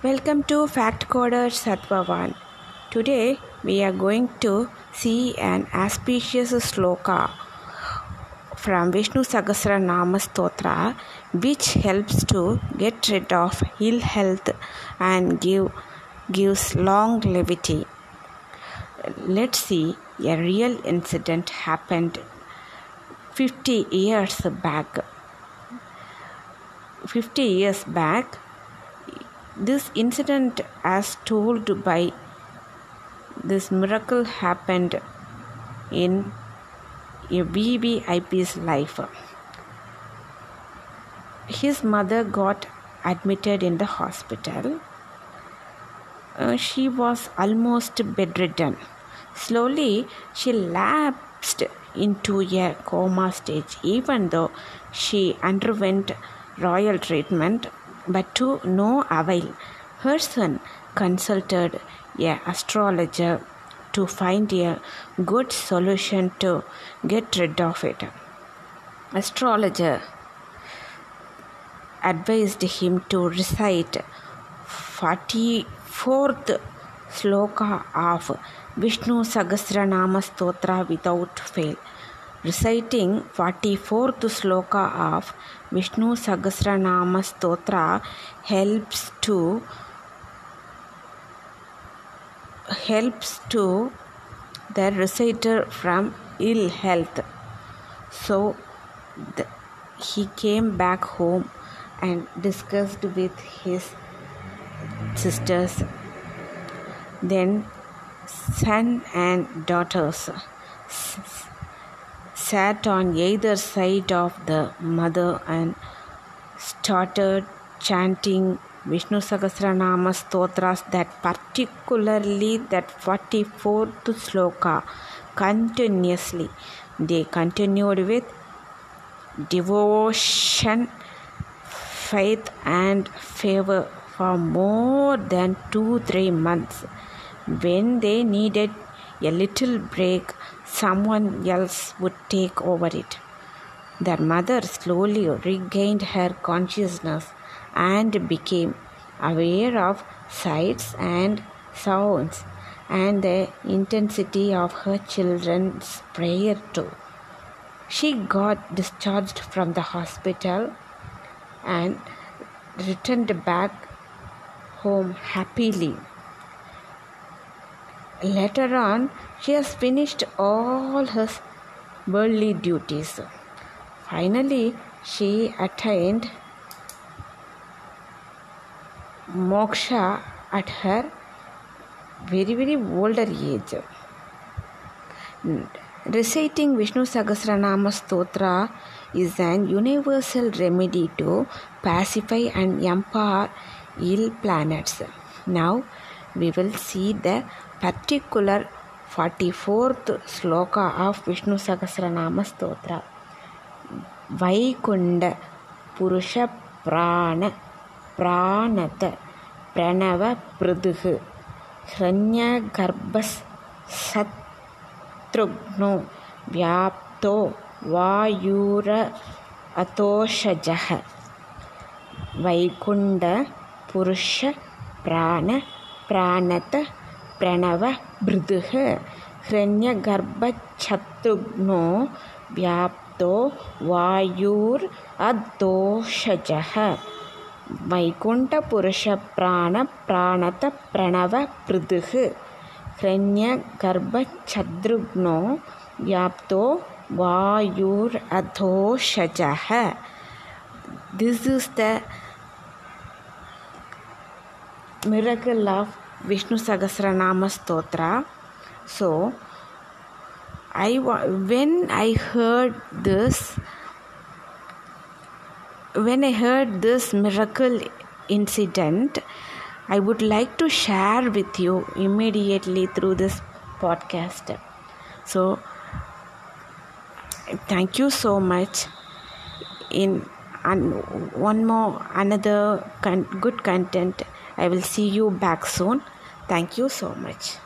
Welcome to Fact Coder Satvavan. Today we are going to see an auspicious sloka from Vishnu Sahasranama Stotra which helps to get rid of ill health and give gives long longevity. Let's see a real incident happened 50 years back. 50 years back this incident as told by this miracle happened in a VVIP's life. His mother got admitted in the hospital. Uh, she was almost bedridden. Slowly, she lapsed into a coma stage, even though she underwent royal treatment but to no avail. Her son consulted a astrologer to find a good solution to get rid of it. Astrologer advised him to recite 44th sloka of Vishnu Sahasranama Stotra without fail. Reciting 44th sloka of Vishnu Sahasranama Stotra helps to helps to the reciter from ill health. So the, he came back home and discussed with his sisters. Then son and daughters sat on either side of the mother and started chanting Vishnu Sahasranama stotras that particularly that 44th sloka continuously. They continued with devotion, faith, and favor for more than two, three months. When they needed a little break, someone else would take over it. Their mother slowly regained her consciousness and became aware of sights and sounds and the intensity of her children's prayer too. She got discharged from the hospital and returned back home happily. Later on, she has finished all her worldly duties. Finally, she attained moksha at her very very older age. Reciting Vishnu Sahasranama Stotra is an universal remedy to pacify and empower ill planets. Now we will see the particular 44th sloka of Vishnu Sahasranama Stotra. Vaikunda Purusha Prana Pranata Pranava Pruduhu Hranya Garbhas Satrugno Vyapto Vayura Atoshajah Vaikunda Purusha Prana Pranata Pranav भृदुः हिरण्यगर्भच्छत्रुघ्नो व्याप्तो वायुरदोषजः। वैकुण्ठपुरुषप्राणप्राणतप्रणवपृदुः हिरण्यगर्भच्छत्रुघ्नो व्याप्तो वायुरधोषजः This is the miracle of Vishnu Sahasranama Stotra. So, I when I heard this, when I heard this miracle incident, I would like to share with you immediately through this podcast. So, thank you so much. In and one more another good content I will see you back soon. Thank you so much.